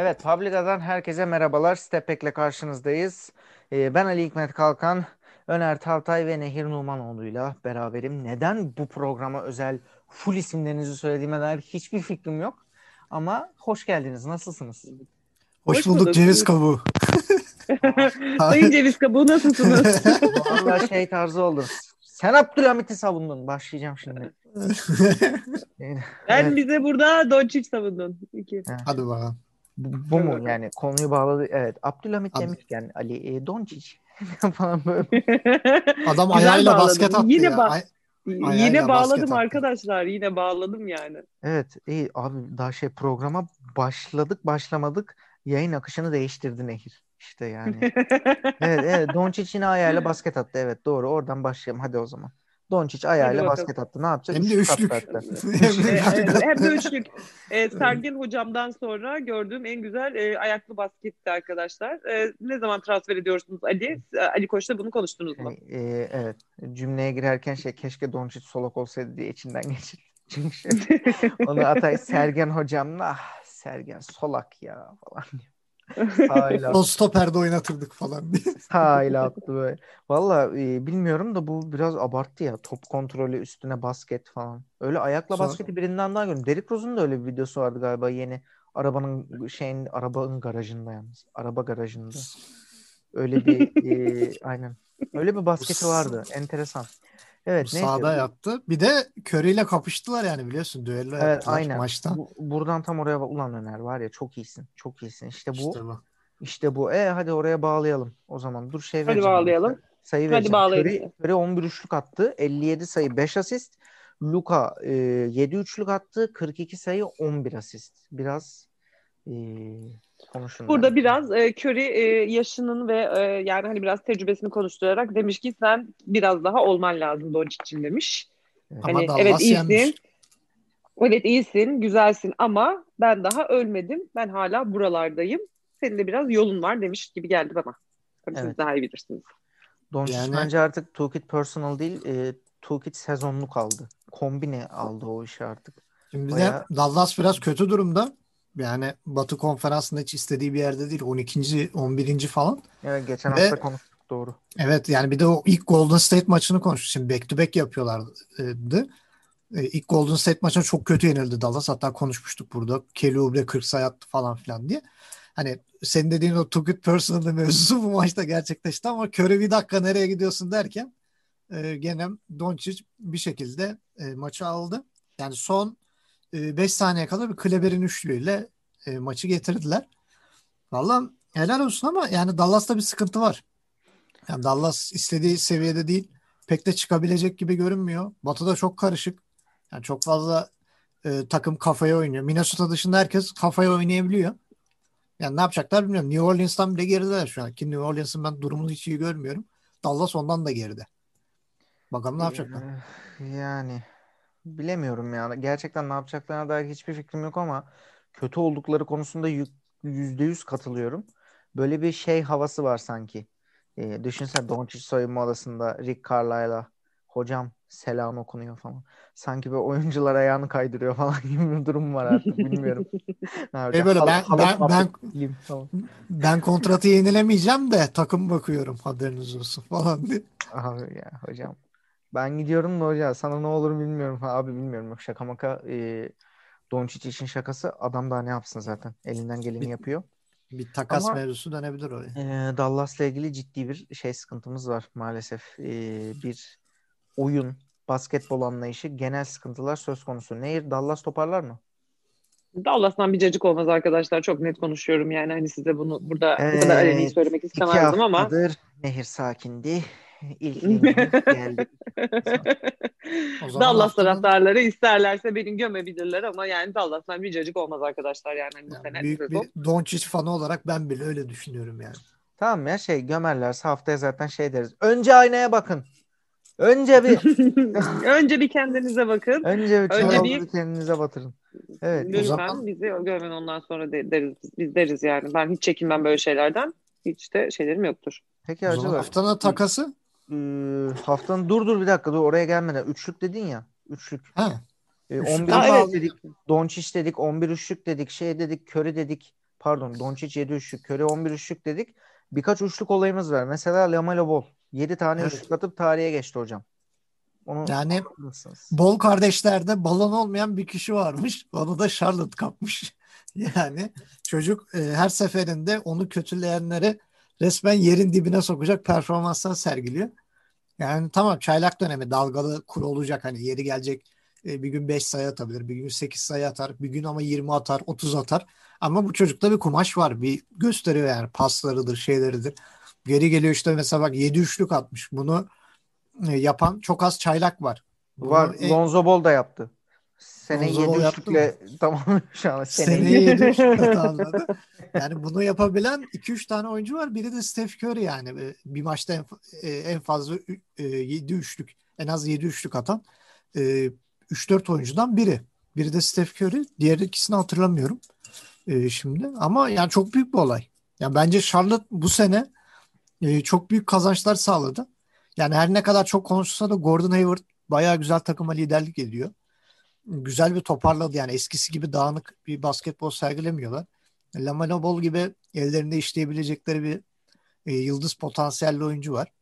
Evet, Publica'dan herkese merhabalar. Stepback'le karşınızdayız. Ee, ben Ali Hikmet Kalkan, Öner Tavtay ve Nehir Numanoğlu'yla beraberim. Neden bu programa özel full isimlerinizi söylediğime dair hiçbir fikrim yok. Ama hoş geldiniz. Nasılsınız? Hoş, hoş bulduk, bulduk ceviz kabuğu. Sayın ceviz kabuğu nasılsınız? Vallahi şey tarzı oldu. Sen Abdülhamit'i savundun. Başlayacağım şimdi. ben evet. bize burada Doncic savundun. İki. Hadi bakalım. Bu, bu mu yani konuyu bağladı? Evet. Abdülhamit Abi. demişken Ali e, Doncic falan böyle. Adam ayağıyla bağladım. basket attı Yine ya. Ba- Ay- yine bağladım arkadaşlar. Yine bağladım yani. Evet. iyi abi daha şey programa başladık başlamadık yayın akışını değiştirdi Nehir. İşte yani. evet evet Doncic yine ayağıyla basket attı. Evet doğru. Oradan başlayalım. Hadi o zaman. Doncic ayağıyla basket attı. Ne yapacak? Hem de üçlük. hem de üçlük. E, Sergen hocamdan sonra gördüğüm en güzel e, ayaklı basketti arkadaşlar. E, ne zaman transfer ediyorsunuz Ali? Ali Koç'la bunu konuştunuz mu? E, e, evet. Cümleye girerken şey keşke Doncic solak olsaydı diye içinden geçirdi. Çünkü şey, onu Atay Sergen hocamla ah, Sergen solak ya falan diyor. Sağıyla. o stoperde oynatırdık falan diye. Sağıyla attı böyle. Valla e, bilmiyorum da bu biraz abarttı ya. Top kontrolü üstüne basket falan. Öyle ayakla Sonra... basketi birinden daha gördüm. Derrick Rose'un da öyle bir videosu vardı galiba yeni. Arabanın şeyin arabanın garajında yalnız. Araba garajında. Öyle bir e, aynen. Öyle bir basketi vardı. Enteresan. Evet, Bu sağda yaptı. Bir de Curry ile kapıştılar yani biliyorsun düello evet, yaptılar aynen. maçta. Bu, buradan tam oraya ulan Öner var ya çok iyisin. Çok iyisin. İşte bu. İşte bu. İşte bu. E hadi oraya bağlayalım o zaman. Dur şey Hadi bağlayalım. Sayı hadi vereceğim. bağlayalım. Curry, Curry 11 üçlük attı. 57 sayı 5 asist. Luka e, 7 üçlük attı. 42 sayı 11 asist. Biraz e, konuşun. Burada yani. biraz e, Curry e, yaşının ve e, yani hani biraz tecrübesini konuşturarak demiş ki sen biraz daha olman lazım Doncic'in demiş. Ama hani Dallas evet iyisin. Yenmiş. Evet iyisin, güzelsin ama ben daha ölmedim. Ben hala buralardayım. Senin de biraz yolun var demiş gibi geldi bana. Tabii evet. siz daha iyi bilirsiniz. Doncic yani... bence artık Toolkit personal değil, e, Toolkit sezonluk aldı. Kombine aldı o işi artık. Şimdi Bayağı... de Dallas biraz kötü durumda. Yani Batı konferansında hiç istediği bir yerde değil. 12. 11. falan. Evet geçen Ve, hafta konuştuk doğru. Evet yani bir de o ilk Golden State maçını konuştuk. Şimdi back to back yapıyorlardı. E, ilk Golden State maçına çok kötü yenildi Dallas. Hatta konuşmuştuk burada. Kelly Oubre 40 sayı attı falan filan diye. Hani senin dediğin o too good personal mevzusu bu maçta gerçekleşti ama Curry bir dakika nereye gidiyorsun derken e, gene Doncic bir şekilde e, maçı aldı. Yani son 5 e, saniye kadar bir Kleber'in üçlüğüyle e, maçı getirdiler. Valla helal olsun ama yani Dallas'ta bir sıkıntı var. Yani Dallas istediği seviyede değil. Pek de çıkabilecek gibi görünmüyor. Batı'da çok karışık. Yani çok fazla e, takım kafaya oynuyor. Minnesota dışında herkes kafaya oynayabiliyor. Yani ne yapacaklar bilmiyorum. New Orleans'tan bile gerideler şu an. Ki New Orleans'ın ben durumunu hiç iyi görmüyorum. Dallas ondan da geride. Bakalım ne yapacaklar. Yani bilemiyorum ya. Gerçekten ne yapacaklarına dair hiçbir fikrim yok ama kötü oldukları konusunda yüzde yüz katılıyorum. Böyle bir şey havası var sanki. E, düşünsene Doncic soyunma odasında Rick Carlisle'a hocam selam okunuyor falan. Sanki böyle oyuncular ayağını kaydırıyor falan gibi bir durum var artık bilmiyorum. e böyle ben ben ben, ben kontratı yenilemeyeceğim de takım bakıyorum haberiniz olsun falan diye. Abi ya hocam ben gidiyorum da hocam sana ne olur bilmiyorum. Abi bilmiyorum yok şaka maka e, Doncic için şakası adam daha ne yapsın zaten. Elinden geleni bir, yapıyor. Bir takas Ama, mevzusu dönebilir oraya. E, Dallas'la ilgili ciddi bir şey sıkıntımız var maalesef. E, bir oyun, basketbol anlayışı, genel sıkıntılar söz konusu. Nehir Dallas toparlar mı? Dallas'tan bir cacık olmaz arkadaşlar. Çok net konuşuyorum yani hani size bunu burada evet, bu kadar aleni söylemek istemezdim ama. Nehir sakindi. İlk geldi. Dallas taraftarları isterlerse beni gömebilirler ama yani Dallas'tan bir cacık olmaz arkadaşlar yani, hani bu yani sene. Büyük sezon. bir Doncic fanı olarak ben bile öyle düşünüyorum yani. Tamam ya şey gömerlerse haftaya zaten şey deriz. Önce aynaya bakın. Önce bir önce bir kendinize bakın. Önce bir, önce bir kendinize batırın. Evet. Lütfen o zaman... bizi görün ondan sonra deriz. Biz deriz yani. Ben hiç çekinmem böyle şeylerden. Hiç de şeylerim yoktur. Peki acaba haftanın takası? Ee, haftanın dur dur bir dakika dur oraya gelmeden. Üçlük dedin ya. Üçlük. Ha. Ee, 11 ha, evet. dedik. Doncic dedik. 11 üçlük dedik. Şey dedik. Köri dedik. pardon Doncic 7 üçlük, Curry 11 üçlük dedik. Birkaç üçlük olayımız var. Mesela Lamelo Ball 7 tane Evet. üçlük atıp tarihe geçti hocam. Onu Yani? Bol kardeşlerde balon olmayan bir kişi varmış. Onu da Charlotte kapmış. Yani çocuk e, her seferinde onu kötüleyenleri resmen yerin dibine sokacak performanslar sergiliyor. Yani tamam çaylak dönemi dalgalı kur olacak hani yeri gelecek e, bir gün 5 sayı atabilir, bir gün 8 sayı atar, bir gün ama 20 atar, 30 atar. Ama bu çocukta bir kumaş var. Bir gösteriyor yani paslarıdır, şeyleridir. Geri geliyor işte mesela bak 7 üçlük atmış. Bunu e, yapan çok az çaylak var. Bunu Var. en- Lonzo Ball da yaptı. Sene Lonzo 7 Ball yaptı üçlükle tamam şu an. Seneye 7 üçlük anladı. Yani bunu yapabilen 2-3 tane oyuncu var. Biri de Steph Curry yani. E, Bir maçta en, e, en fazla 7 üçlük, en az 7 üçlük atan e, 3-4 oyuncudan biri. Biri de Steph Curry. Diğer ikisini hatırlamıyorum e, şimdi. Ama yani çok büyük bir olay. Yani bence Charlotte bu sene e, çok büyük kazançlar sağladı. Yani her ne kadar çok konuşsa da Gordon Hayward bayağı güzel takıma liderlik ediyor. Güzel bir toparladı yani eskisi gibi dağınık bir basketbol sergilemiyorlar. Lamelo Ball gibi ellerinde işleyebilecekleri bir e, yıldız potansiyelli oyuncu var.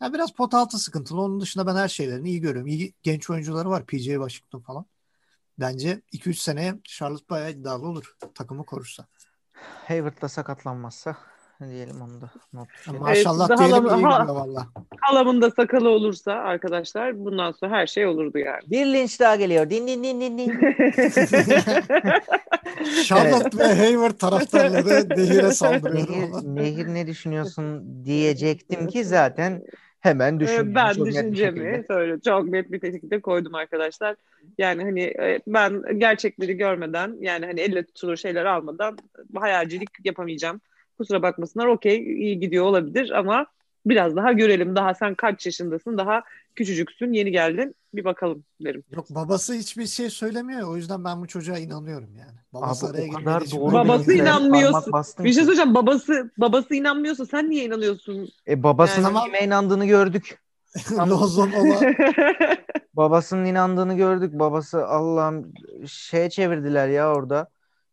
Yani biraz pot altı sıkıntılı. Onun dışında ben her şeylerini iyi görüyorum. İyi genç oyuncuları var. PJ Washington falan. Bence 2-3 seneye Charlotte bayağı iddialı olur. Takımı korursa. Hayward da sakatlanmazsa diyelim onu da not. Maşallah daha diyelim iyi ha- valla. Halamın da sakalı olursa arkadaşlar bundan sonra her şey olurdu yani. Bir linç daha geliyor. Din din din din din. Charlotte ve Hayward taraftarları Nehir'e saldırıyor. Nehir, Nehir ne düşünüyorsun diyecektim ki zaten hemen Ee, düşündüm. ben Çok net bir düşüncemi şekilde. söyle çok net bir şekilde koydum arkadaşlar. Yani hani e, ben gerçekleri görmeden yani hani elle tutulur şeyler almadan hayalcilik yapamayacağım. Kusura bakmasınlar okey iyi gidiyor olabilir ama biraz daha görelim. Daha sen kaç yaşındasın daha küçücüksün yeni geldin bir bakalım derim. Yok babası hiçbir şey söylemiyor. ya, O yüzden ben bu çocuğa inanıyorum yani. Babası Abi araya kadar doğru Babası bir yere inanıyorum. inanmıyor. parmak bastın Bir şey ki. söyleyeceğim babası babası inanmıyorsa sen niye inanıyorsun? E, babasının Yani ama- kime inandığını gördük. Lozon ola Babasının inandığını gördük. Babası Allah'ım şeye çevirdiler ya orada.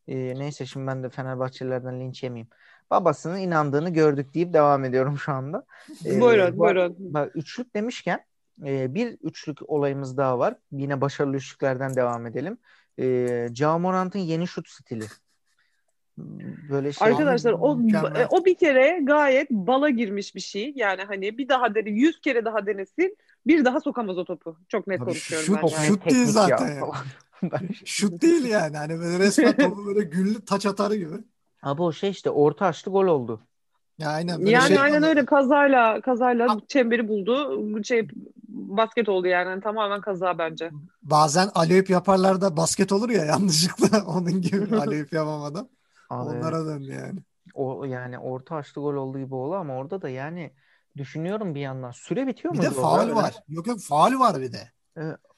Ee, neyse şimdi ben de Fenerbahçelilerden linç yemeyeyim. Babasının inandığını gördük deyip devam ediyorum şu anda. Ee, buyurun bu- buyurun. Bak üçlük demişken e, bir üçlük olayımız daha var. Yine başarılı üçlüklerden devam edelim. E, Ja Morant'ın yeni şut stili. Böyle şey. Arkadaşlar o Mükemmel. o bir kere gayet bala girmiş bir şey. Yani hani bir daha dene 100 kere daha denesin bir daha sokamaz o topu. Çok net Abi konuşuyorum şut- ben. Yani. şut değil ya zaten ya. Ben- şut değil yani. Hani böyle resmen topu böyle güllü taç atarı gibi. Abi o şey işte orta açtı gol oldu. Ya aynen böyle Yani şey aynen öyle kazayla kazayla Ab- çemberi buldu. Şey basket oldu yani. Yani tamamen kaza bence. Bazen aleyhüp yaparlar da basket olur ya yanlışlıkla onun gibi aleyhüp yapamadan. Abi Onlara döndü yani. o yani orta açtı gol oldu gibi oldu ama orada da yani düşünüyorum bir yandan. Süre bitiyor Bir mu? de faul var. Yok yok faul var bir de.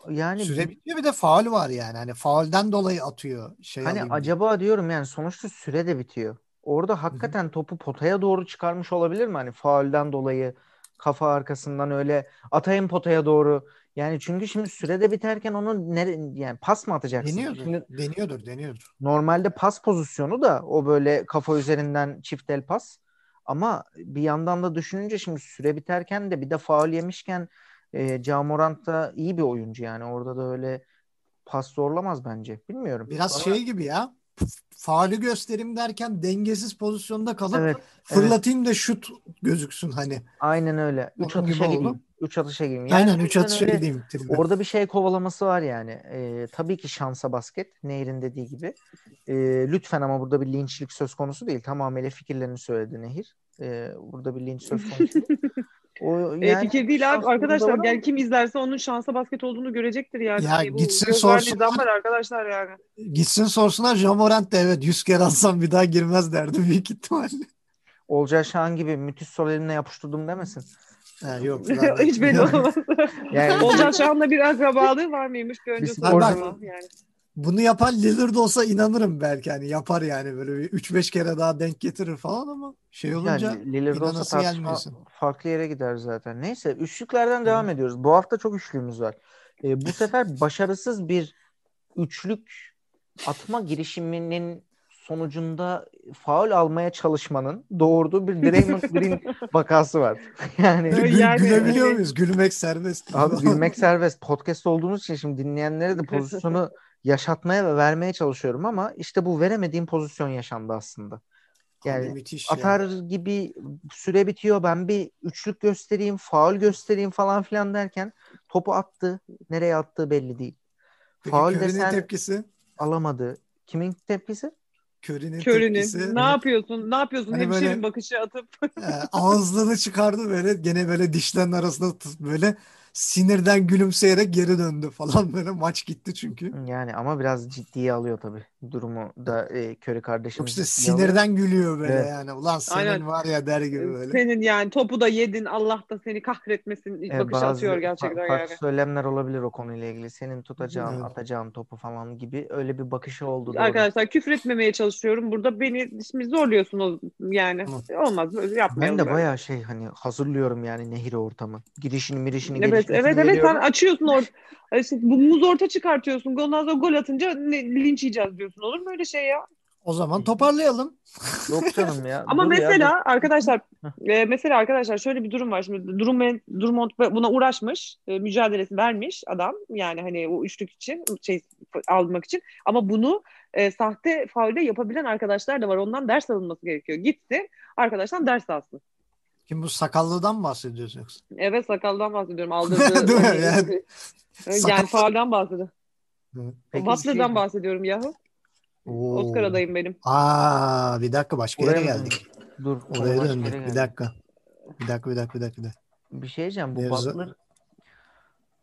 Yani Süre bitiyor bir de faul var yani. Hani faulden dolayı atıyor şey Hani alayım diye. acaba diyorum yani sonuçta süre de bitiyor. Orada hakikaten topu potaya doğru çıkarmış olabilir mi? Hani faulden dolayı kafa arkasından öyle atayım potaya doğru. Yani çünkü şimdi sürede biterken onu nere yani pas mı atacaksın? Deniyordur. Şimdi Deniyordur, deniyordur. normalde pas pozisyonu da o böyle kafa üzerinden çift el pas. Ama bir yandan da düşününce şimdi süre biterken de bir de faul yemişken e, Ja Morant da iyi bir oyuncu yani. Orada da öyle pas zorlamaz bence. Bilmiyorum. Biraz Bana- şey gibi ya. Faulü gösterim derken dengesiz pozisyonda kalıp Evet, fırlatayım da şut gözüksün hani. Aynen öyle. Üç Onun atışa gibi oldu. gideyim. Üç atışa gireyim. Yani Aynen o 3 yüzden atışa öyle- gideyim. Orada bir şey kovalaması var yani. Ee, tabii ki şansa basket. Nehir'in dediği gibi. Ee, lütfen ama burada bir linçlik söz konusu değil. Tamamıyla fikirlerini söyledi Nehir. Ee, burada bir linç söz konusu. değil. O, E, fikir değil abi arkadaşlar. Yani kim izlerse onun şansa basket olduğunu görecektir yani. Ya Hani bu gitsin sorsunlar. var arkadaşlar yani. Gitsin sorsunlar Jamorant de evet 100 kere atsam bir daha girmez derdi büyük ihtimalle. Olcay Şahan gibi müthiş sol elimle yapıştırdım demesin. Ha, yok. Hiç belli olmaz. Yani Olcan Şahan'la bir akrabalığı var mıymış bir önce ama yani. Bunu yapan Lillard olsa inanırım belki hani yapar yani böyle bir 3-5 kere daha denk getirir falan ama şey olunca Yani Lillard olsa gelmiyorsun. farklı yere gider zaten. Neyse üçlüklerden devam ediyoruz. Bu hafta çok üçlüğümüz var. Ee, bu sefer başarısız bir üçlük atma girişiminin sonucunda faul almaya çalışmanın doğurduğu bir Draymond Green vakası var. yani Gül, Yani- gülebiliyor muyuz? Gülmek serbest. abi gülmek serbest. Podcast olduğumuz için şimdi dinleyenlere de pozisyonu yaşatmaya ve vermeye çalışıyorum ama işte bu veremediğim pozisyon yaşandı aslında. Yani Abi müthiş ya. atar gibi süre bitiyor. Ben bir üçlük göstereyim, faul göstereyim falan filan derken topu attı. Nereye attığı belli değil. Peki Faul desen tepkisi? alamadı. Kimin tepkisi? Curry'nin Körünün. tepkisi. Ne yapıyorsun? Ne yapıyorsun? Hani Hemşerim böyle- bakışı atıp. Ee, ağızlığını çıkardı böyle gene böyle dişlerin arasında tut böyle sinirden gülümseyerek geri döndü falan böyle maç gitti çünkü. Yani ama biraz ciddiye alıyor tabii. Durumu da e, Curry kardeşimiz işte sinirden gülüyor böyle Evet. yani. Ulan senin Aynen. var ya der gibi böyle. Senin yani topu da yedin Allah da seni kahretmesin E, bakışı bazı atıyor fa- gerçekten farklı yani. söylemler olabilir o konuyla ilgili. Senin tutacağın, Evet. atacağın topu falan gibi öyle bir bakışı oldu. doğru. Arkadaşlar küfür etmemeye çalışıyorum. Burada beni şimdi zorluyorsun o yani. Olmaz böyle yapmayalım. Ben de bayağı şey hani hazırlıyorum yani nehir ortamı. Girişini mirişini Evet gelişmesini evet evet sen veriyorum. açıyorsun or işte bu muz orta çıkartıyorsun. Ondan sonra gol atınca ne, linç yiyeceğiz diyorsun. Olur mu öyle şey ya? O zaman toparlayalım. Yok canım ya. Ama dur ya, mesela arkadaşlar Heh. e, mesela arkadaşlar şöyle bir durum var. Şimdi Drummond, Drummond buna uğraşmış. E, mücadelesi vermiş adam. Yani hani o üçlük için şey almak için. Ama bunu e, sahte faulde yapabilen arkadaşlar da var. Ondan ders alınması gerekiyor. Gitti. Arkadaştan ders alsın. Kim bu sakallıdan mı bahsediyoruz yoksa? Evet sakaldan bahsediyorum. Aldırdığı Değil mi? yani, Yani faulden bahsediyorum. Peki, Butler'dan şey- bahsediyorum yahu. Oo. Oscar adayım benim. Aa bir dakika başka yere Oraya mı geldik. Dur. Oraya döndük. yere Bir dakika. Bir dakika bir dakika bir dakika. bir şey diyeceğim. Bu Mevzu- Butler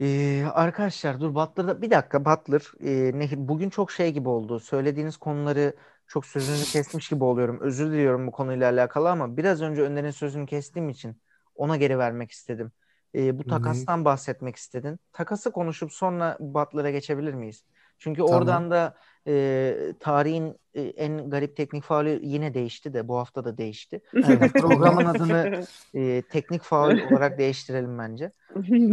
Ee, arkadaşlar dur Butler'da bir dakika Butler e, Nehir bugün çok şey gibi oldu. Söylediğiniz konuları çok sözünü kesmiş gibi oluyorum. Özür diliyorum bu konuyla alakalı ama biraz önce Önder'in sözünü kestiğim için ona geri vermek istedim. Ee, bu takastan bahsetmek istedin. Takası konuşup sonra Butler'a geçebilir miyiz? Çünkü Tamam. oradan da e, tarihin e, en garip teknik faulü yine değişti de bu hafta da değişti. Evet, Programın adını e, teknik faul olarak değiştirelim bence.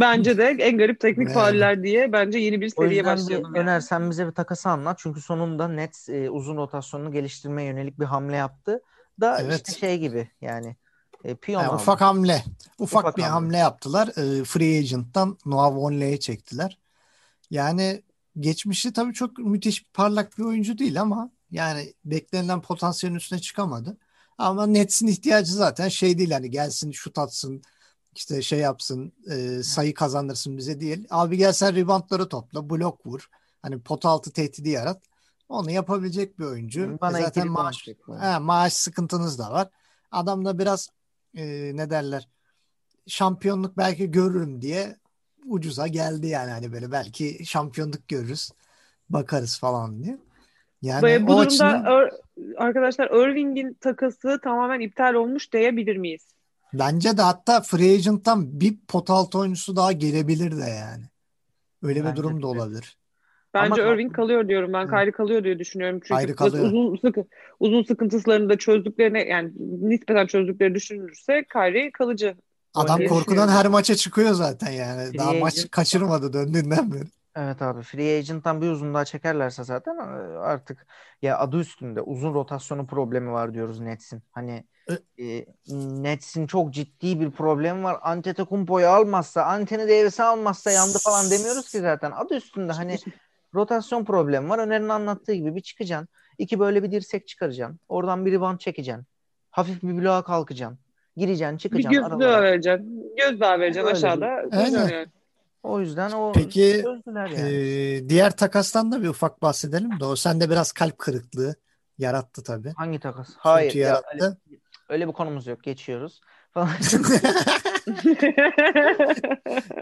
bence de en garip teknik Yani. fauller diye bence yeni bir seriye başlayalım. bir yani. Öner sen bize bir takası anlat. Çünkü sonunda Nets e, uzun rotasyonunu geliştirmeye yönelik bir hamle yaptı. Da Evet. işte şey gibi yani e, piyon aldı. ufak hamle. Ufak, Ufak bir hamle. hamle yaptılar. Ee, free agent'tan Noah Vonleh'e çektiler. Yani geçmişte tabii çok müthiş parlak bir oyuncu değil ama yani beklenilen potansiyelin üstüne çıkamadı. Ama Nets'in ihtiyacı zaten şey değil hani gelsin şut atsın işte şey yapsın e, sayı kazandırsın bize değil. Abi gel sen reboundları topla blok vur. Hani pot altı tehdidi yarat. Onu yapabilecek bir oyuncu. Bana E zaten maaş, he, maaş sıkıntınız da var. Adam da biraz e, ne derler şampiyonluk belki görürüm diye ucuza geldi yani hani böyle belki şampiyonluk görürüz bakarız falan diye. Yani Ve bu durumda açıdan Ir- arkadaşlar Irving'in takası tamamen iptal olmuş diyebilir miyiz? bence de hatta free agent'tan bir pot altı oyuncusu daha gelebilir de yani. Öyle bir Bence durum de. da olabilir. Bence Ama- Irving kalıyor diyorum. Ben. Kyrie kalıyor diye düşünüyorum. Çünkü Kyrie kalıyor. uzun sıkı, uzun sıkıntılarını da çözdüklerine yani nispeten çözdükleri düşünülürse Kyrie kalıcı. Adam diye korkudan her maça çıkıyor zaten yani. Free Daha maç kaçırmadı döndüğünden beri. Evet abi free agent'tan bir uzun daha çekerlerse zaten e, artık ya adı üstünde uzun rotasyonu problemi var diyoruz Nets'in. Hani e, Nets'in çok ciddi bir problemi var. Antetokounmpo'yu almazsa, Anthony Davis'i almazsa yandı falan demiyoruz ki zaten. Adı üstünde hani rotasyon problemi var. Öner'in anlattığı gibi bir çıkacaksın. İki böyle bir dirsek çıkaracaksın. Oradan bir rebound çekeceksin. Hafif bir bloğa kalkacaksın. Gireceksin, Bir çıkacaksın göz aralara. daha vereceksin. Göz daha vereceksin Öyle bir- aşağıda. Aynen. O yüzden o Peki, çözdüler yani. Ee, diğer takastan da bir ufak bahsedelim de o sende biraz kalp kırıklığı yarattı tabii. Hangi takas? Hayır. Ya, yarattı. öyle bir konumuz yok. Geçiyoruz.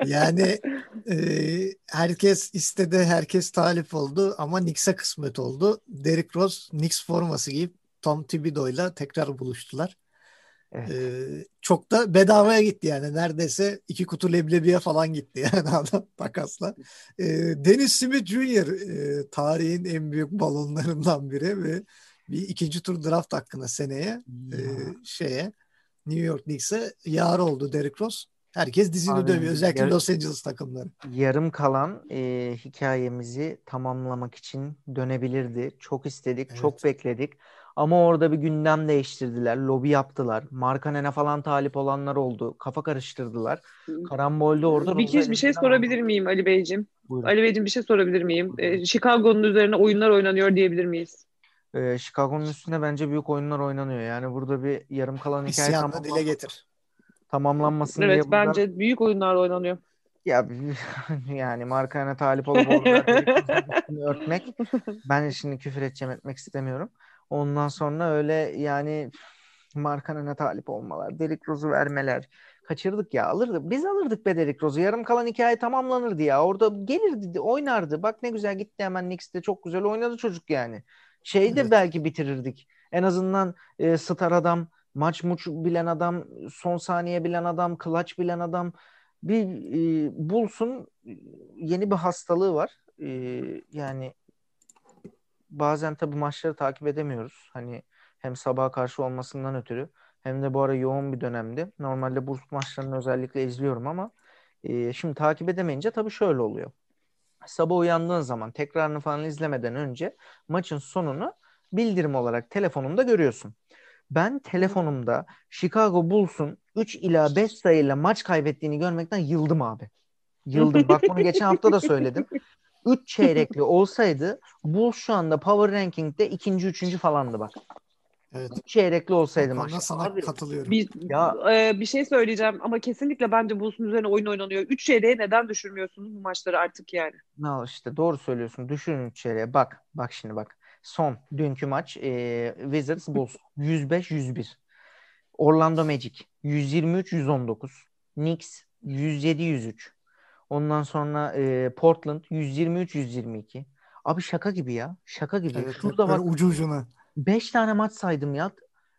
Yani e, herkes istedi, herkes talip oldu ama Knicks'e kısmet oldu. Derrick Rose Knicks forması giyip Tom Thibodeau'yla tekrar buluştular. Evet. Çok da bedavaya gitti yani. Neredeyse iki kutu leblebiye falan gitti yani adam takasla. E, Dennis Smith Jr. e, tarihin en büyük balonlarından biri ve bir ikinci tur draft hakkında seneye e, şeye New York Knicks'e yar oldu Derrick Rose. Herkes dizini Abi, dövüyor. Özellikle yar- Los Angeles takımları. yarım kalan e, hikayemizi tamamlamak için dönebilirdi. Çok istedik, Evet. çok bekledik. Ama orada bir gündem değiştirdiler, lobi yaptılar. Markanen'e falan talip olanlar oldu. Kafa karıştırdılar. Karambolde orada bir kez bir şey sorabilir miyim Ali Beyciğim? Buyurun. Ali Beyciğim bir şey sorabilir miyim? Ee, Chicago'nun üzerine oyunlar oynanıyor diyebilir miyiz? Ee, Chicago'nun üstünde bence büyük oyunlar oynanıyor. Yani burada bir yarım kalan hikaye tamamlan- dile getir. tamamlanmasın Evet diye buradan bence büyük oyunlar oynanıyor. ya yani markana talip olup üstünü örtmek ben şimdi küfür edeceğim etmek istemiyorum. Ondan sonra öyle yani markanına talip olmalar, Derrick Rose'u vermeler. Kaçırdık ya alırdık. Biz alırdık be Derrick Rose'u. Yarım kalan hikaye tamamlanırdı ya. Orada gelirdi, oynardı. Bak ne güzel gitti hemen Knicks'te çok güzel oynadı çocuk yani. Şeyi de Evet. belki bitirirdik. En azından e, star adam, maç muç bilen adam, son saniye bilen adam, clutch bilen adam bir e, bulsun yeni bir hastalığı var. E, yani bazen tabii maçları takip edemiyoruz. Hani hem sabaha karşı olmasından ötürü hem de bu ara yoğun bir dönemdi. Normalde burs maçlarını özellikle izliyorum ama e, şimdi takip edemeyince tabii şöyle oluyor. Sabah uyandığın zaman tekrarını falan izlemeden önce maçın sonunu bildirim olarak telefonunda görüyorsun. Ben telefonumda Chicago Bulls'un 3 ila 5 sayıyla maç kaybettiğini görmekten yıldım abi. Yıldım. Bak bunu geçen hafta da söyledim. 3 çeyrekli olsaydı Bulls şu anda Power Ranking'de ikinci, üçüncü falandı bak. Evet. 3 çeyrekli olsaydı maç. sana Abi, katılıyorum. Bir, Ya- e, bir şey söyleyeceğim ama kesinlikle bence Bulls'un üzerine oyun oynanıyor. Üç çeyreğe neden düşürmüyorsunuz bu maçları artık yani? Ne işte doğru söylüyorsun. Düşünün içeriye. Bak bak şimdi bak. Son dünkü maç e, Wizards Bulls 105-101. Orlando Magic 123-119. Knicks 107-103. Ondan sonra e, Portland 123-122. Abi şaka gibi ya. Şaka gibi. Evet, Şurada bak ucu ucuna. 5 tane maç saydım ya.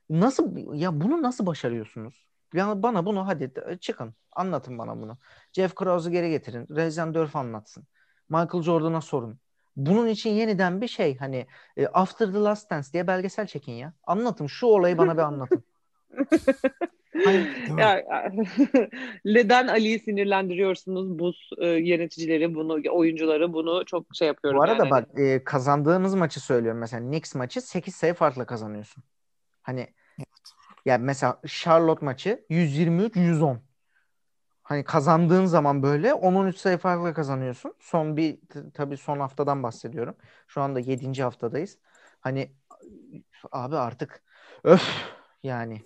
Nasıl ya bunu nasıl başarıyorsunuz? Ya bana bunu hadi çıkın. Anlatın bana bunu. Jeff Krause'u geri getirin. Rezen Dörf anlatsın. Michael Jordan'a sorun. Bunun için yeniden bir şey hani e, After the Last Dance diye belgesel çekin ya. Anlatın şu olayı bana bir anlatın. Neden Ali'yi sinirlendiriyorsunuz bu e, yöneticileri, bunu oyuncuları bunu çok şey yapıyorum bu arada yani. bak e, kazandığınız maçı söylüyorum mesela Knicks maçı 8 sayı farkla kazanıyorsun. Hani ya mesela Charlotte maçı 123-110. Hani kazandığın zaman böyle 10-13 sayı farkla kazanıyorsun. Son bir tabii son haftadan bahsediyorum. Şu anda 7. haftadayız. Hani abi artık öf yani.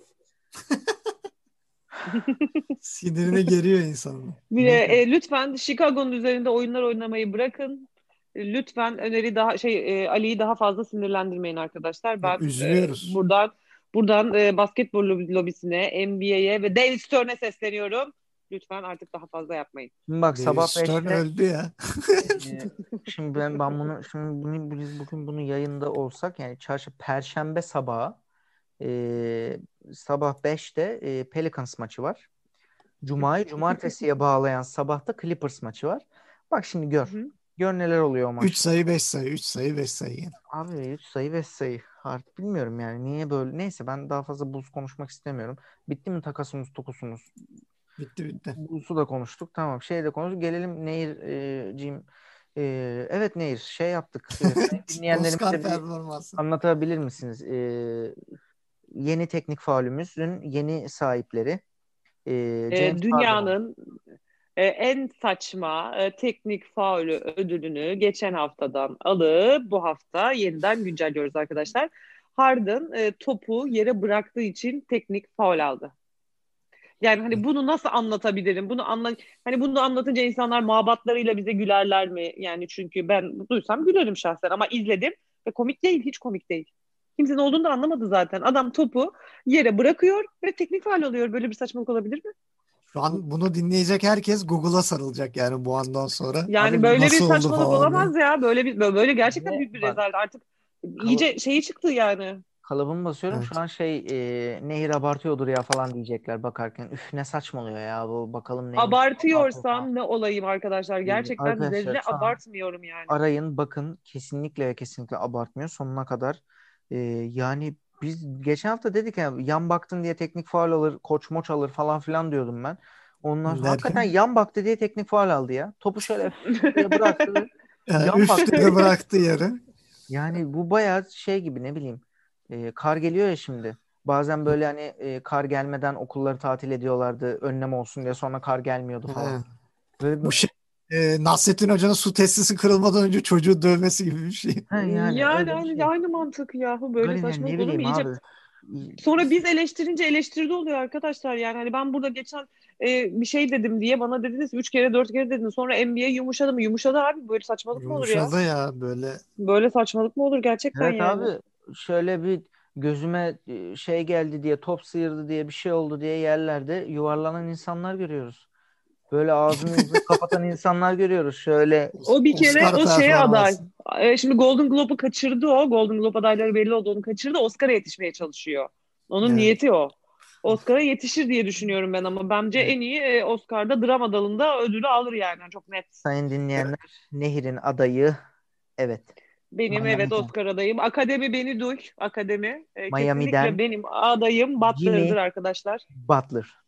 Sinirine geriyor insanın. Bir e, lütfen Chicago'nun üzerinde oyunlar oynamayı bırakın. E, Lütfen öneri daha şey e, Ali'yi daha fazla sinirlendirmeyin arkadaşlar. Ben üzülüyoruz. e, buradan buradan e, basketbol lobi- lobisine, NBA'ye ve David Stern'e sesleniyorum. Lütfen artık daha fazla yapmayın. Şimdi bak sabah Stern 5'te öldü ya. Şimdi ben, ben bunu şimdi bunu, biz bugün bunu yayında olsak yani çarşı perşembe sabahı e, sabah 5'te e, Pelicans maçı var. Cuma'yı cumartesiye bağlayan sabahta Clippers maçı var. Bak şimdi gör. Hı. Gör neler oluyor o maçta. 3 sayı 5 sayı 3 sayı 5 sayı yine. Abi 3 sayı 5 sayı. Artık bilmiyorum yani niye böyle. Neyse ben daha fazla buz konuşmak istemiyorum. Bitti mi takasımız tokusumuz? Bitti bitti. Buzu da konuştuk. Tamam şey de konuştuk. Gelelim Nehir'ciğim. Ee, evet Nehir şey yaptık. Dinleyenlerimize bir anlatabilir misiniz? Ee, yeni teknik faulümüzün yeni sahipleri. Ee, E, James Harden. dünyanın e, en saçma e, teknik faulü ödülünü geçen haftadan alıp bu hafta yeniden güncelliyoruz arkadaşlar. Harden e, topu yere bıraktığı için teknik faul aldı. Yani hani bunu nasıl anlatabilirim? Bunu anla hani bunu anlatınca insanlar muhabbetlarıyla bize gülerler mi? Yani çünkü ben duysam gülerim şahsen ama izledim ve komik değil, hiç komik değil. Kimsenin olduğunu da anlamadı zaten. Adam topu yere bırakıyor ve teknik faul alıyor. Böyle bir saçmalık olabilir mi? Şu an bunu dinleyecek herkes Google'a sarılacak yani bu andan sonra. Yani Abi böyle bir saçmalık olamaz ya. Böyle bir böyle gerçekten büyük bir rezalet. Artık iyice şeyi çıktı yani. Kalıbımı basıyorum. Evet. Şu an şey e, Nehir abartıyordur ya falan diyecekler bakarken. Üf ne saçmalıyor ya bu bakalım neymiş. Abartıyorsam ne olayım arkadaşlar? Gerçekten Arkadaşlar, abartmıyorum yani. arayın bakın kesinlikle ve kesinlikle abartmıyor sonuna kadar. Ee, yani biz geçen hafta dedik ya yan baktın diye teknik faul alır, koç moç alır falan filan diyordum ben. Ondan sonra hakikaten yan baktı diye teknik faul aldı ya. Topu şöyle bıraktı. Yani Yan baktı. bıraktı yere. Yani bu bayağı şey gibi ne bileyim. e, kar geliyor ya şimdi. Bazen böyle hani e, kar gelmeden okulları tatil ediyorlardı. Önlem olsun diye sonra kar gelmiyordu falan. Böyle Bu bir, şey e, Nasrettin Hoca'nın su testisi kırılmadan önce çocuğu dövmesi gibi bir şey. Ha, yani, Yani, aynı, şey. aynı mantık yahu böyle saçmalık ne olur mu? İyice. Sonra biz eleştirince eleştiride oluyor arkadaşlar. Yani hani ben burada geçen e, bir şey dedim diye bana dediniz üç kere dört kere dediniz. Sonra NBA yumuşadı mı? Yumuşadı abi. Böyle saçmalık mı olur ya? Yumuşadı ya böyle. Böyle saçmalık mı olur gerçekten Evet yani? abi şöyle bir gözüme e, şey geldi diye top sıyırdı diye bir şey oldu diye yerlerde yuvarlanan insanlar görüyoruz. Böyle ağzını kapatan insanlar görüyoruz. Şöyle O bir kere Oscar o şeye aday. E, şimdi Golden Globe'u kaçırdı o. Golden Globe adayları belli oldu. Onu kaçırdı. Oscar'a yetişmeye çalışıyor. Onun Evet. niyeti o. Oscar'a yetişir diye düşünüyorum ben ama bence Evet. en iyi e, Oscar'da drama dalında ödülü alır yani. Çok net. sayın dinleyenler Nehir'in adayı evet. Benim Miami'den. evet Oscar adayım. Akademi beni duy. Akademi. E, Miami'den kesinlikle benim adayım Butler'dır Jimmy arkadaşlar. Butler.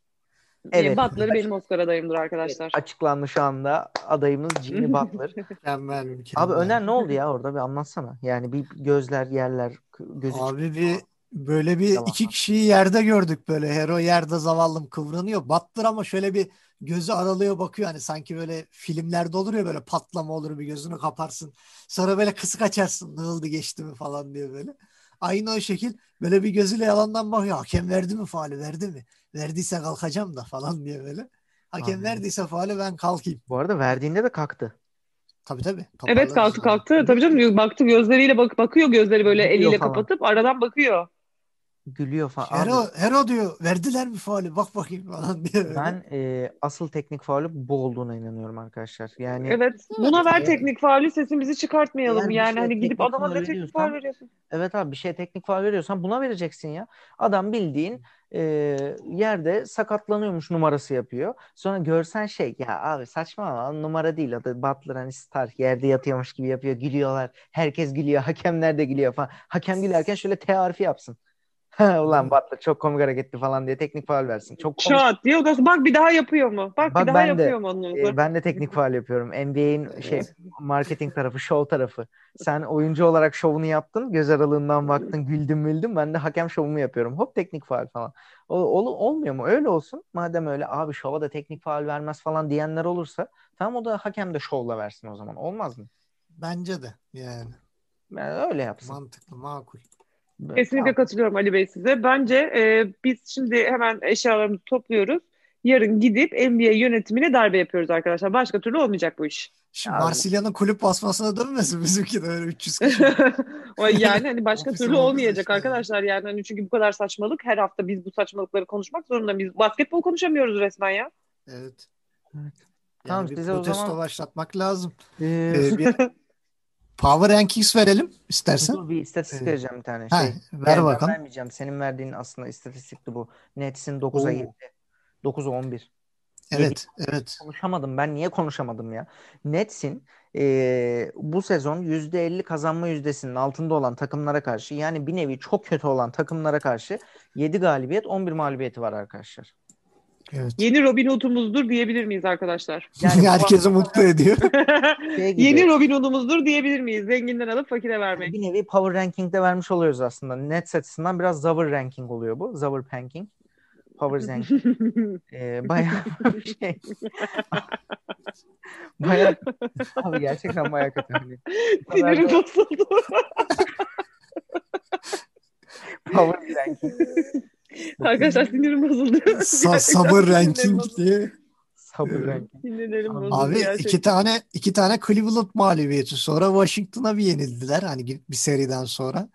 Evet. Evet. Butler benim Oscar adayımdır arkadaşlar. Açıklandı şu anda adayımız Jimmy Butler. Mükemmel mükemmel. Abi Öner ne oldu ya orada bir anlatsana. Yani bir gözler yerler gözü Abi bir böyle bir Tamam. iki kişiyi yerde gördük böyle. Hero yerde zavallım kıvranıyor. Battır ama şöyle bir gözü aralıyor bakıyor. Hani sanki böyle filmlerde olur ya böyle patlama olur bir gözünü kaparsın. Sonra böyle kısık açarsın. Ne oldu geçti mi falan diye böyle. Aynı o şekil böyle bir gözüyle yalandan bakıyor. Hakem verdi mi faali verdi mi? Verdiyse kalkacağım da falan diye böyle. Hakem Anladım. verdiyse faali ben kalkayım. Bu arada verdiğinde de kalktı. Tabii tabii. Evet kalktı kalktı. Tabii canım baktı gözleriyle bak bakıyor gözleri böyle Bakıyor eliyle falan. kapatıp aradan bakıyor. Gülüyor falan. Hero, Hero diyor verdiler mi faali bak bakayım falan diye. ben e, asıl teknik faulü bu olduğuna inanıyorum arkadaşlar. Yani Evet. Buna ver yani- teknik faulü sesimizi çıkartmayalım. Yani Yani şey hani gidip adama ne teknik faul veriyorsun? Evet abi bir şey teknik faul veriyorsan buna vereceksin ya. Adam bildiğin e, yerde sakatlanıyormuş numarası yapıyor. Sonra görsen şey ya abi saçmalama numara değil adı Butler hani star yerde yatıyormuş gibi yapıyor gülüyorlar. Herkes gülüyor hakemler de gülüyor falan. Hakem gülerken şöyle T harfi yapsın. Ulan Butler çok komik hareketti falan diye teknik faul versin. Çok komik. Şat diye o da bak bir daha yapıyor mu? Bak, Bak bir daha ben de, yapıyor mu ondan E, ben de teknik faul yapıyorum. NBA'in şey marketing tarafı, show tarafı. Sen oyuncu olarak şovunu yaptın, göz aralığından baktın, güldün müldün. Ben de hakem şovumu yapıyorum. Hop teknik faul falan. O, ol- olmuyor mu? Öyle olsun. Madem öyle abi şova da teknik faul vermez falan diyenler olursa tamam o da hakem de şovla versin o zaman. Olmaz mı? Bence de yani Yani öyle yapsın. mantıklı makul. Kesinlikle Tamam. katılıyorum Ali Bey size. Bence e, biz şimdi hemen eşyalarımızı topluyoruz. Yarın gidip NBA yönetimine darbe yapıyoruz arkadaşlar. Başka türlü olmayacak bu iş. Şimdi. Marsilya'nın kulüp basmasına dönmesin bizimki de öyle 300 kişi. O yani hani başka türlü olmayacak arkadaşlar yani hani çünkü bu kadar saçmalık her hafta biz bu saçmalıkları konuşmak zorunda mıyız? Basketbol konuşamıyoruz resmen ya. Evet. Evet. Yani Tamam, bir size o protesto zaman- başlatmak lazım. Ee, Ee, bir Power Rankings verelim istersen. dur bir istatistik Evet. vereceğim bir tane. Ha, Şey, ver yani ben bakalım. vermeyeceğim. Senin verdiğin aslında istatistikti bu. Nets'in 9'a Oo. 7. 9'a 11. Evet, evet. Konuşamadım. Ben niye konuşamadım ya? Nets'in eee, bu sezon %50 kazanma yüzdesinin altında olan takımlara karşı yani bir nevi çok kötü olan takımlara karşı 7 galibiyet 11 mağlubiyeti var arkadaşlar. Evet. Yeni Robin Hood'umuzdur diyebilir miyiz arkadaşlar? Yani Herkesi mutlu ediyor. Şey. Yeni Robin Hood'umuzdur diyebilir miyiz? Zenginden alıp fakire vermek. Bir nevi power ranking'de vermiş oluyoruz aslında. Nets açısından biraz Zavır ranking oluyor bu. Zavır ranking. Power ranking. Ee, bayağı bir şey. bayağı abi gerçekten bayağı kötü. Hani Sinirim bozuldu. power ranking. Arkadaşlar sinirim bozuldu. Sa- sabır ranking diye. Sabır ranking. Sinirlerim bozuldu Abi gerçekten. iki tane iki tane Cleveland mağlubiyeti sonra Washington'a bir yenildiler hani bir seriden sonra.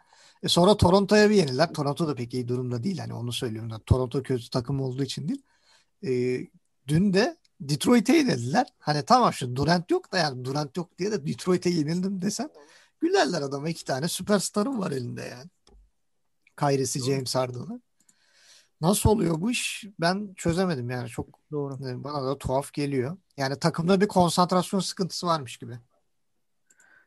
E sonra Toronto'ya bir yenildiler. Toronto da pek iyi durumda değil hani onu söylüyorum da. Toronto kötü takım olduğu için değil. E, dün de Detroit'e yenildiler. Hani tamam şu Durant yok da yani Durant yok diye de Detroit'e yenildim desen gülerler adama iki tane süperstarım var elinde yani. Kyrie'si James Harden'ı. Nasıl oluyor bu iş? Ben çözemedim yani çok Doğru. e, Bana da tuhaf geliyor. Yani takımda bir konsantrasyon sıkıntısı varmış gibi.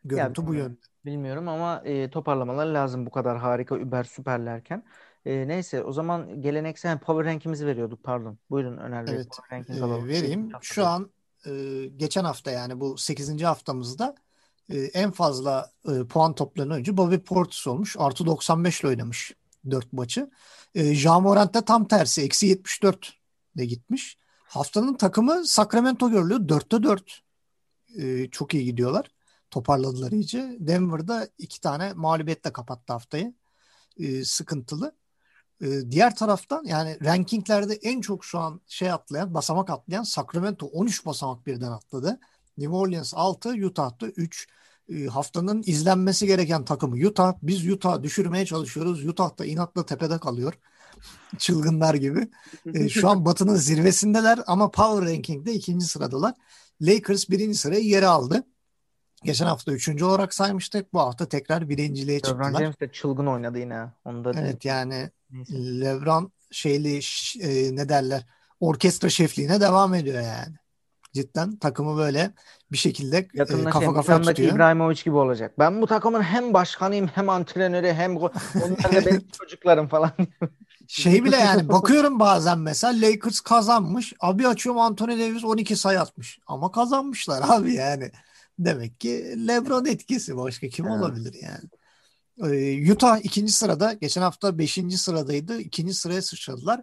Görüntü bu bilmiyorum. yönde. Bilmiyorum ama e, toparlamalar lazım bu kadar harika über süperlerken. E, neyse o zaman geleneksel power rankimizi veriyorduk pardon. Buyurun Öner Bey. Evet. Power alalım. vereyim. Şu an e, geçen hafta yani bu 8. haftamızda e, en fazla e, puan toplayan oyuncu Bobby Portis olmuş. Artı 95 ile oynamış 4 maçı. E, Ja Morant de tam tersi. Eksi 74 de gitmiş. Haftanın takımı Sacramento görülüyor. 4'te 4. E, çok iyi gidiyorlar. Toparladılar iyice. Denver'da iki tane mağlubiyetle kapattı haftayı. E, sıkıntılı. Ee, diğer taraftan yani rankinglerde en çok şu an şey atlayan, basamak atlayan Sacramento 13 basamak birden atladı. New Orleans 6, Utah'da 3. Ee, haftanın izlenmesi gereken takımı Utah. Biz Utah düşürmeye çalışıyoruz. Utah da inatla tepede kalıyor. Çılgınlar gibi. Ee, şu an Batı'nın zirvesindeler ama Power Ranking'de ikinci sıradalar. Lakers birinci sırayı yere aldı. Geçen hafta üçüncü olarak saymıştık. Bu hafta tekrar birinciliğe LeBron çıktılar. James de çılgın oynadı yine. Onu da Evet yani Neyse. LeBron şeyli e, ne derler orkestra şefliğine devam ediyor yani. Cidden takımı böyle bir şekilde e, Yakında kafa şey, kafaya tutuyor. İbrahimovic gibi olacak. Ben bu takımın hem başkanıyım hem antrenörü hem onlar da benim çocuklarım falan. Şey bile yani bakıyorum bazen mesela Lakers kazanmış. Abi açıyorum Anthony Davis 12 sayı atmış. Ama kazanmışlar abi yani. Demek ki LeBron etkisi başka kim Evet. olabilir yani. Ee, Utah ikinci sırada. Geçen hafta beşinci sıradaydı. İkinci sıraya sıçradılar.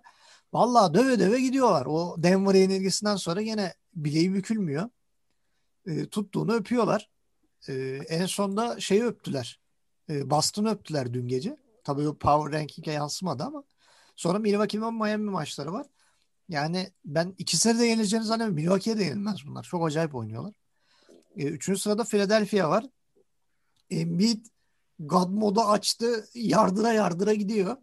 Vallahi döve döve gidiyorlar. O Denver yenilgisinden sonra yine bileği bükülmüyor. Ee, tuttuğunu öpüyorlar. Ee, en sonda şeyi öptüler. Ee, Boston'ı öptüler dün gece. Tabii o Power Ranking'e yansımadı ama sonra Milwaukee Miami maçları var. Yani ben ikisine de yenileceğini zannediyorum. Milwaukee'ye de yenilmez bunlar. Çok acayip oynuyorlar. Ee, üçüncü sırada Philadelphia var. Embiid God modu açtı. Yardıra yardıra gidiyor.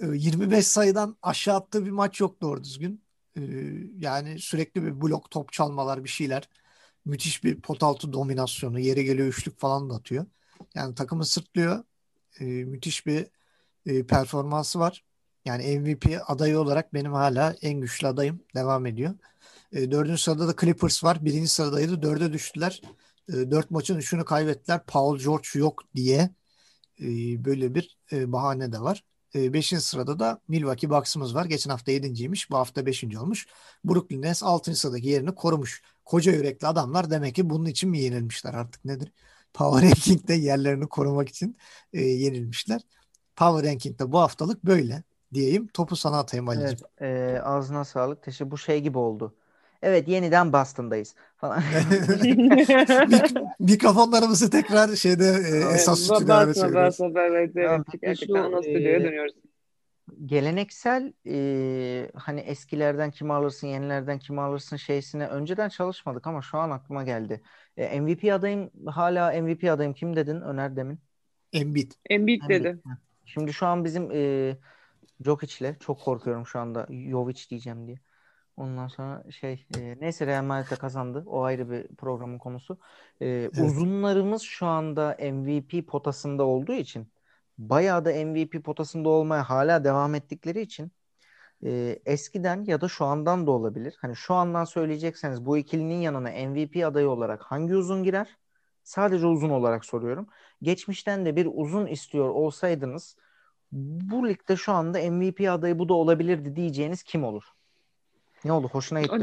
Ee, 25 sayıdan aşağı attığı bir maç yok doğru düzgün. Ee, yani sürekli bir blok top çalmalar bir şeyler. Müthiş bir pot altı dominasyonu. Yere geliyor üçlük falan da atıyor. Yani takımı sırtlıyor. Ee, müthiş bir e, performansı var. Yani MVP adayı olarak benim hala en güçlü adayım. Devam ediyor. Dördüncü sırada da Clippers var. Birinci sıradaydı. Dörde düştüler. Dört maçın üçünü kaybettiler. Paul George yok diye e, böyle bir e, bahane de var. E, beşinci sırada da Milwaukee Bucks'ımız var. Geçen hafta yedinciymiş. Bu hafta beşinci olmuş. Brooklyn Nets altıncı sıradaki yerini korumuş. Koca yürekli adamlar demek ki bunun için mi yenilmişler artık nedir? Power Ranking'de yerlerini korumak için e, yenilmişler. Power Ranking'de bu haftalık böyle diyeyim. Topu sana atayım Ali'ciğim. Evet, e, ağzına sağlık. Teşekkür. Bu şey gibi oldu. Evet, yeniden Boston'dayız falan. Mik- mikrofonlarımızı tekrar şeyde e, esas basma çeviriyoruz. basma evet evet. Gerçekten ana stüdyoya e, dönüyoruz. Geleneksel e, hani eskilerden kimi alırsın, yenilerden kimi alırsın şeysine önceden çalışmadık ama şu an aklıma geldi. E, MVP adayım hala MVP adayım kim dedin Öner demin? Embiid. Embiid Embiid. dedi. Şimdi şu an bizim e, Jokic'le çok korkuyorum şu anda Jovic diyeceğim diye. Ondan sonra şey e, neyse Real Madrid de kazandı. O ayrı bir programın konusu. E, Uzunlarımız şu anda MVP potasında olduğu için bayağı da MVP potasında olmaya hala devam ettikleri için e, eskiden ya da şu andan da olabilir. Hani şu andan söyleyecekseniz bu ikilinin yanına MVP adayı olarak hangi uzun girer? Sadece uzun olarak soruyorum. Geçmişten de bir uzun istiyor olsaydınız bu ligde şu anda MVP adayı bu da olabilirdi diyeceğiniz kim olur? Ne oldu? Hoşuna gitti. mi?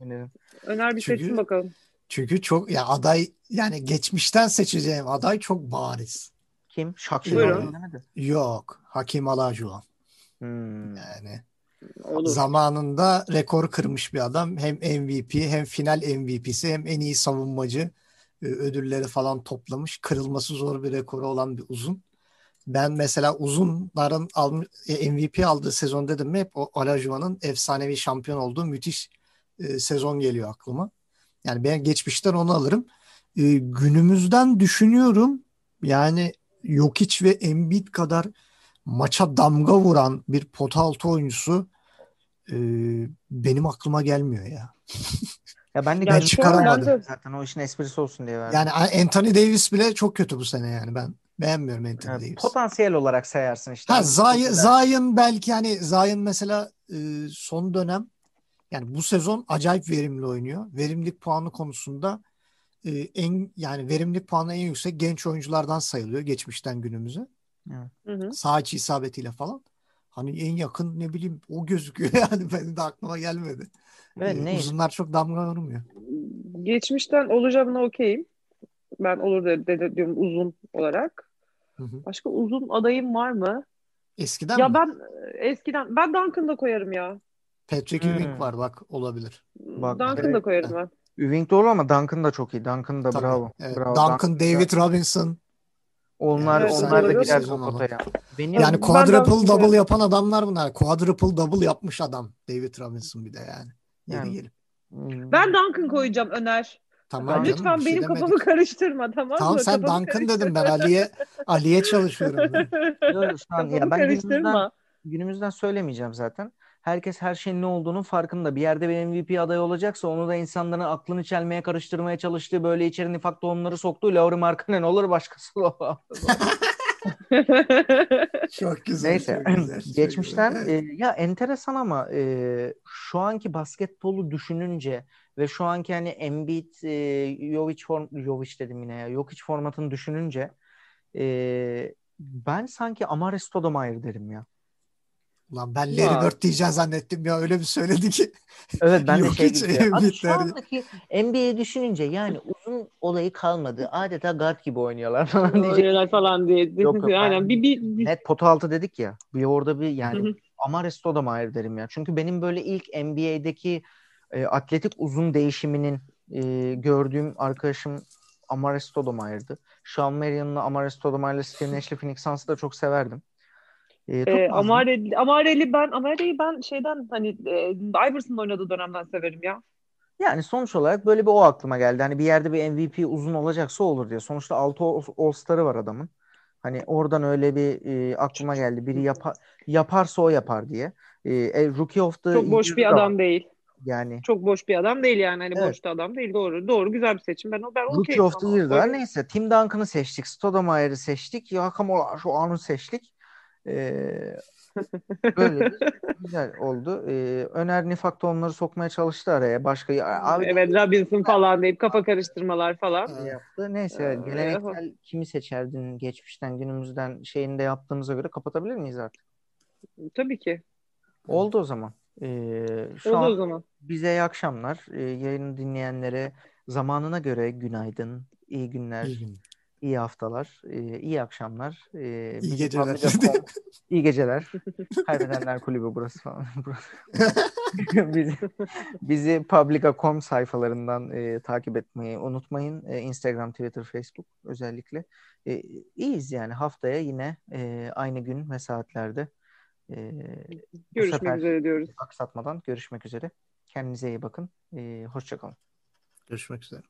Öner. Öner bir Çünkü- seçsin bakalım. Çünkü çok ya aday yani geçmişten seçeceğim aday çok bariz. Kim? Buyurun. demedi. Yok. Hakim Olajuwon. Hmm. Yani Olur. zamanında rekor kırmış bir adam. Hem MVP hem final MVP'si hem en iyi savunmacı e, ödülleri falan toplamış. Kırılması zor bir rekoru olan bir uzun. Ben mesela uzunların almış, e, MVP aldığı sezon dedim mi hep o Olajuwon'un efsanevi şampiyon olduğu müthiş e, sezon geliyor aklıma. Yani ben geçmişten onu alırım. E, günümüzden düşünüyorum. Yani Jokic ve Embiid kadar maça damga vuran bir pota altı oyuncusu e, benim aklıma gelmiyor ya. Ya ben de Ya Ben gönlüm çıkaramadım. zaten o işin esprisi olsun diye verdim. Yani Anthony Davis bile çok kötü bu sene yani ben beğenmiyorum Anthony Yani Davis. potansiyel olarak sayarsın işte. Ha Hani Zion, çok Zion belki hani Zion mesela e, son dönem yani bu sezon acayip verimli oynuyor. Verimlilik puanı konusunda e, en yani verimlilik puanı en yüksek genç oyunculardan sayılıyor geçmişten günümüze. Hı hı. Sağ içi isabetiyle falan. Hani en yakın ne bileyim o gözüküyor yani benim de aklıma gelmedi. Evet, Ee, uzunlar çok damga vurmuyor. Geçmişten olacağına okeyim. Ben olur de, de, de- diyorum uzun olarak. Hı hı. Başka uzun adayım var mı? Eskiden Ya mi? ben e, eskiden ben Duncan'da koyarım ya. Patrick Hmm. Ewing var bak olabilir. Bak, Duncan'da evet. koyarım ben. Ewing doğru ama Duncan da çok iyi. Duncan da Tabii. bravo. Evet, bravo. Duncan, David Robinson. Onlar Evet, onlar da girer potaya. Benim Yani ben quadruple Duncan'ı double yapan adamlar bunlar. Quadruple double yapmış adam. David Robinson bir de yani. Yeri Yani- gelip. Ben Duncan koyacağım Öner. Tamam Lütfen canım, bir şey benim demedik. kafamı karıştırma tamam Tamam mı? sen Kafamı Duncan dedim ben Ali'ye Ali'ye çalışıyorum. Ben. Yok, şu an ya ben karıştırma. günümüzden, günümüzden söylemeyeceğim zaten. Herkes her şeyin ne olduğunun farkında. Bir yerde bir MVP adayı olacaksa onu da insanların aklını çelmeye, karıştırmaya çalıştığı böyle içeri nifak tohumları soktuğu Lauri Markkanen olur başkası. Çok güzel. Neyse çok güzel, çok geçmişten güzel. E, ya enteresan ama e, şu anki basketbolu düşününce ve şu anki hani Embiid, e, Jovic form Jovic dedim yine ya Jokic formatını düşününce e, ben sanki Amare Stoudemire derim ya. Ulan ben. Larry Bird diyeceğim zannettim ya öyle bir söyledi ki. Evet ben de şey gibi. Abi Embiid şu andaki NBA'yi düşününce yani uzun olayı kalmadı. Adeta guard gibi oynuyorlar falan diyecek. Falan diye. Yok, yok, Aynen ben- bir, bir, bir- Net pota altı dedik ya. Bir orada bir yani. Amare Stoudemire derim ya. Çünkü benim böyle ilk NBA'deki e, atletik uzun değişiminin e, gördüğüm arkadaşım Amare Stoudemire'dı. Sean Marion'la Amare Stoudemire'la Steve Nash'le Phoenix Suns'ı da çok severdim. E, e, tutmazdım. Amareli, ben Amare'yi ben şeyden hani e, Iverson'ın oynadığı dönemden severim ya. Yani sonuç olarak böyle bir o aklıma geldi. Hani bir yerde bir MVP uzun olacaksa olur diye. Sonuçta 6 All-Star'ı var adamın. Hani oradan öyle bir e, aklıma geldi. Biri yapa- yaparsa o yapar diye. E, e, Rookie of the Çok boş bir da var. adam değil. Yani Çok boş bir adam değil yani. Hani Evet. boş da adam değil. Doğru. Doğru. Güzel bir seçim. Ben ben Rookie okeyim of the. Year'da neyse. Tim Duncan'ı seçtik. Stoudemire'ı seçtik. Hakan şu anı seçtik. E, böyle bir güzel oldu. E, Öner Nifak tohumları sokmaya çalıştı araya. Başka abi Evet Robinson falan deyip kafa karıştırmalar falan. şey yaptı. Neyse Ee, geleneksel kimi seçerdin geçmişten günümüzden şeyini de yaptığımıza göre kapatabilir miyiz artık? Tabii ki. Oldu o zaman. Ee, şu Oldu o an zaman. bize iyi akşamlar. Ee, yayını dinleyenlere zamanına göre günaydın, iyi günler, İyi gün. iyi haftalar, ee, iyi akşamlar. Ee, İyi geceler. İyi geceler. Kaybedenler kulübü burası falan. bizi, bizi Publica.com sayfalarından e, takip etmeyi unutmayın. E, Instagram, Twitter, Facebook özellikle. E, iyiyiz yani haftaya yine e, aynı gün ve saatlerde e, Görüşmek sefer üzere diyoruz. aksatmadan görüşmek üzere. Kendinize iyi bakın. E, hoşça kalın. Görüşmek üzere.